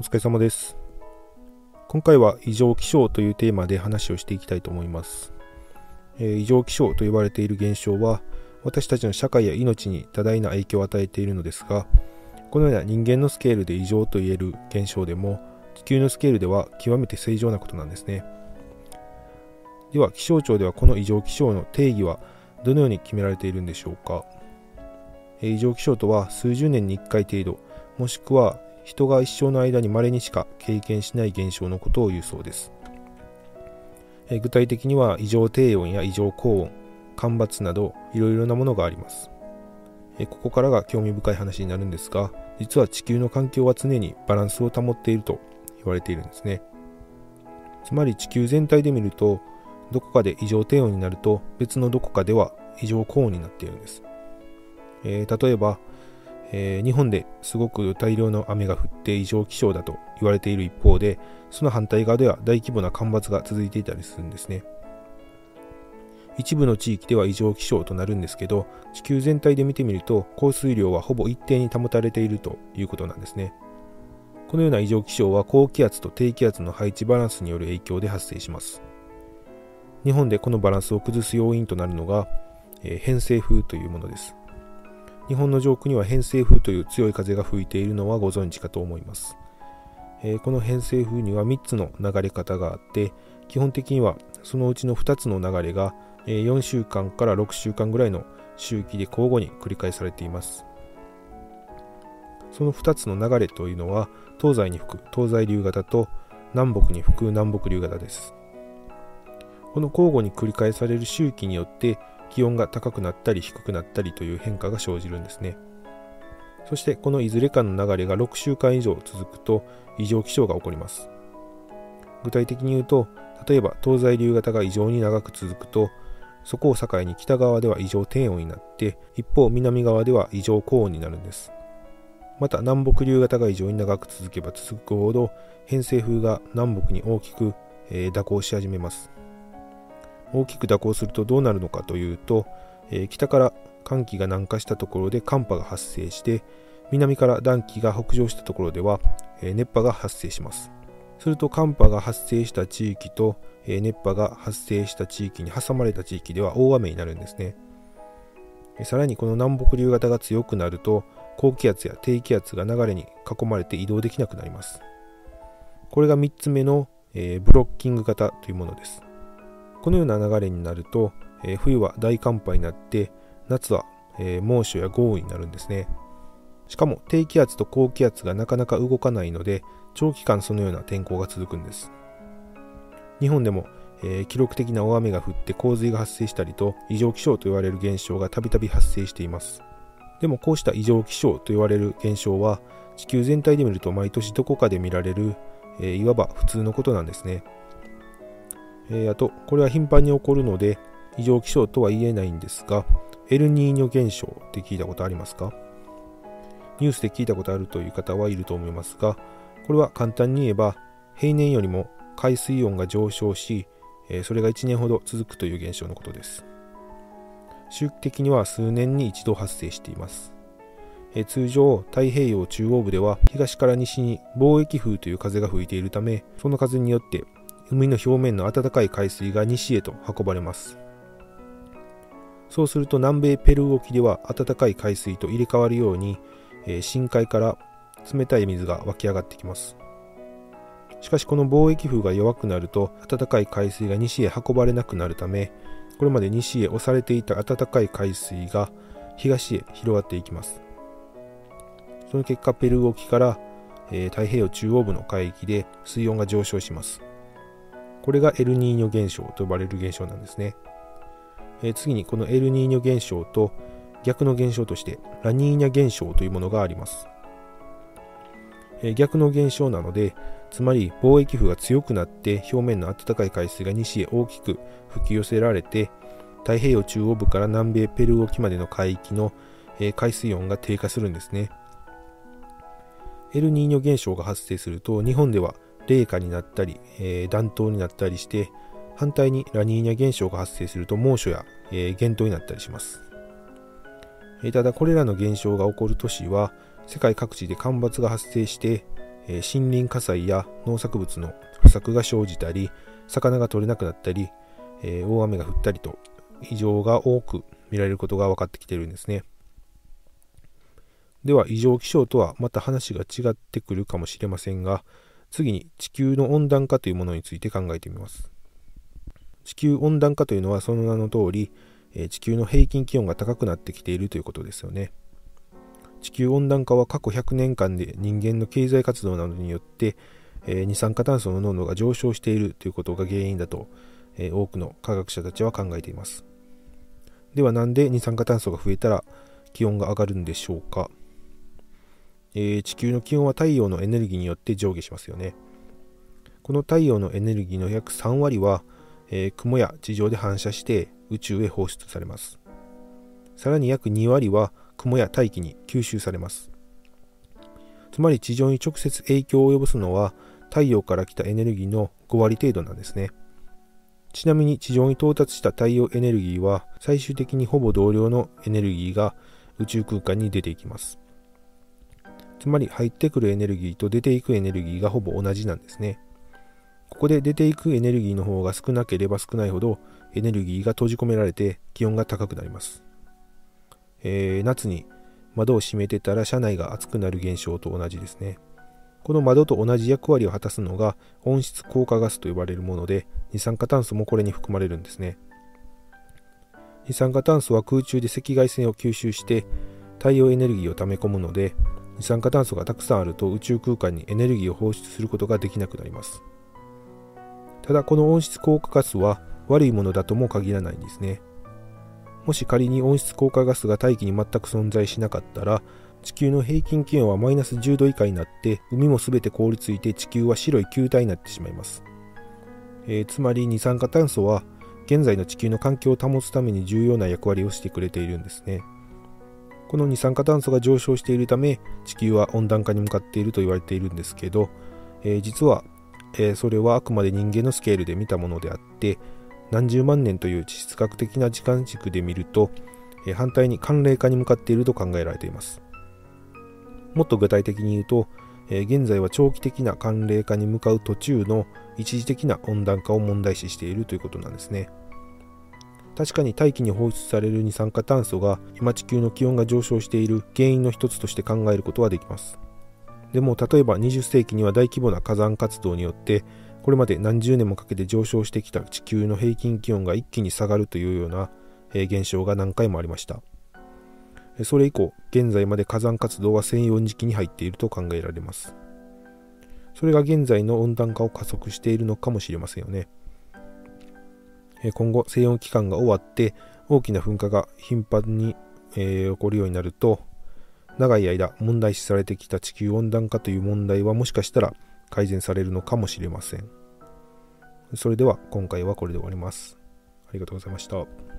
お疲れ様です。今回は異常気象というテーマで話をしていきたいと思います。えー、異常気象と呼ばれている現象は私たちの社会や命に多大な影響を与えているのですが、このような人間のスケールで異常と言える現象でも地球のスケールでは極めて正常なことなんですね。では気象庁ではこの異常気象の定義はどのように決められているんでしょうか。異常気象とは数十年に1回程度、もしくは人が一生の間に稀にしか経験しない現象のことを言うそうです。具体的には異常低温や異常高温、干ばつなどいろいろなものがあります。ここからが興味深い話になるんですが、実は地球の環境は常にバランスを保っていると言われているんですね。つまり地球全体で見ると、どこかで異常低温になると別のどこかでは異常高温になっているんです。えー、例えば、えー、日本ですごく大量の雨が降って異常気象だと言われている一方で、その反対側では大規模な干ばつが続いていたりするんですね。一部の地域では異常気象となるんですけど、地球全体で見てみると降水量はほぼ一定に保たれているということなんですね。このような異常気象は高気圧と低気圧の配置バランスによる影響で発生します。日本でこのバランスを崩す要因となるのが、えー、偏西風というものです。日本の上空には偏西風という強い風が吹いているのはご存知かと思います。えー、この偏西風には3つの流れ方があって、基本的にはそのうちの2つの流れが、4週間から6週間ぐらいの周期で交互に繰り返されています。その2つの流れというのは、東西に吹く東西流型と南北に吹く南北流型です。この交互に繰り返される周期によって気温が高くなったり低くなったりという変化が生じるんですね。そしてこのいずれかの流れが6週間以上続くと異常気象が起こります。具体的に言うと、例えば東西流型が異常に長く続くと、そこを境に北側では異常低温になって、一方南側では異常高温になるんです。また南北流型が異常に長く続けば続くほど、偏西風が南北に大きく、えー、蛇行し始めます。大きく蛇行するとどうなるのかというと、えー、北から寒気が南下したところで寒波が発生して南から暖気が北上したところでは、えー、熱波が発生します。すると寒波が発生した地域と、えー、熱波が発生した地域に挟まれた地域では大雨になるんですね。さらにこの南北流型が強くなると高気圧や低気圧が流れに囲まれて移動できなくなります。これが3つ目の、え、ブロッキング型というものです。このような流れになると、え、冬は大寒波になって夏は、え、猛暑や豪雨になるんですね。しかも低気圧と高気圧がなかなか動かないので長期間そのような天候が続くんです。日本でも、えー、記録的な大雨が降って洪水が発生したりと異常気象と言われる現象がたびたび発生しています。でもこうした異常気象と言われる現象は地球全体で見ると毎年どこかで見られる、えー、いわば普通のことなんですね。えー、あと、これは頻繁に起こるので、異常気象とは言えないんですが、エルニーニョ現象って聞いたことありますか？ニュースで聞いたことあるという方はいると思いますが、これは簡単に言えば、平年よりも海水温が上昇し、えー、それが1年ほど続くという現象のことです。周期的には数年に一度発生しています。えー、通常、太平洋中央部では東から西に貿易風という風が吹いているため、その風によって海の表面の暖かい海水が西へと運ばれます。そうすると南米ペルー沖では暖かい海水と入れ替わるように、えー、深海から冷たい水が湧き上がってきます。しかしこの貿易風が弱くなると暖かい海水が西へ運ばれなくなるため、これまで西へ押されていた暖かい海水が東へ広がっていきます。その結果ペルー沖から、えー、太平洋中央部の海域で水温が上昇します。これがエルニーニョ現象と呼ばれる現象なんですね。えー、次にこのエルニーニョ現象と逆の現象としてラニーニャ現象というものがあります。えー、逆の現象なので、つまり貿易風が強くなって表面の暖かい海水が西へ大きく吹き寄せられて太平洋中央部から南米ペルー沖までの海域の、えー、海水温が低下するんですね。エルニーニョ現象が発生すると日本では冷夏になったり、えー、暖冬になったりして、反対にラニーニャ現象が発生すると猛暑や、えー、厳冬になったりします。えー、ただこれらの現象が起こる都市は世界各地で干ばつが発生して、えー、森林火災や農作物の不作が生じたり魚が取れなくなったり、えー、大雨が降ったりと異常が多く見られることが分かってきているんですねでは異常気象とはまた話が違ってくるかもしれませんが次に地球の温暖化というものについて考えてみます。地球温暖化というのはその名の通り地球の平均気温が高くなってきているということですよね。地球温暖化は過去100年間で人間の経済活動などによって、二酸化炭素の濃度が上昇しているということが原因だと、多くの科学者たちは考えています。ではなんで二酸化炭素が増えたら気温が上がるんでしょうか、えー、地球の気温は太陽のエネルギーによって上下しますよねこの太陽のエネルギーの約3割は、えー、雲や地上で反射して宇宙へ放出されますさらに約2割は雲や大気に吸収されます。つまり地上に直接影響を及ぼすのは太陽から来たエネルギーの5割程度なんですね。ちなみに地上に到達した太陽エネルギーは最終的にほぼ同量のエネルギーが宇宙空間に出ていきます。つまり入ってくるエネルギーと出ていくエネルギーがほぼ同じなんですね。ここで出ていくエネルギーの方が少なければ少ないほどエネルギーが閉じ込められて気温が高くなります。えー、夏に窓を閉めてたら車内が熱くなる現象と同じですね。この窓と同じ役割を果たすのが温室効果ガスと呼ばれるもので、二酸化炭素もこれに含まれるんですね。二酸化炭素は空中で赤外線を吸収して太陽エネルギーを溜め込むので、二酸化炭素がたくさんあると宇宙空間にエネルギーを放出することができなくなります。ただこの温室効果ガスは悪いものだとも限らないんですね。もし仮に温室効果ガスが大気に全く存在しなかったら地球の平均気温はマイナス10度以下になって海も全て凍りついて地球は白い球体になってしまいます、えー、つまり二酸化炭素は現在の地球の環境を保つために重要な役割をしてくれているんですねこの二酸化炭素が上昇しているため地球は温暖化に向かっていると言われているんですけど、えー、実は、えー、それはあくまで人間のスケールで見たものであって何十万年という地質学的な時間軸で見ると、え反対に寒冷化に向かっていると考えられています。もっと具体的に言うと、え現在は長期的な寒冷化に向かう途中の一時的な温暖化を問題視しているということなんですね。確かに大気に放出される二酸化炭素が今地球の気温が上昇している原因の一つとして考えることはできます。でも例えば20世紀には大規模な火山活動によってこれまで何十年もかけて上昇してきた地球の平均気温が一気に下がるというような、え現象が何回もありました。それ以降現在まで火山活動は専用時期に入っていると考えられます。それが現在の温暖化を加速しているのかもしれませんよね。今後静温期間が終わって大きな噴火が頻繁に、えー、起こるようになると長い間問題視されてきた地球温暖化という問題はもしかしたら改善されるのかもしれません。それでは今回はこれで終わります。ありがとうございました。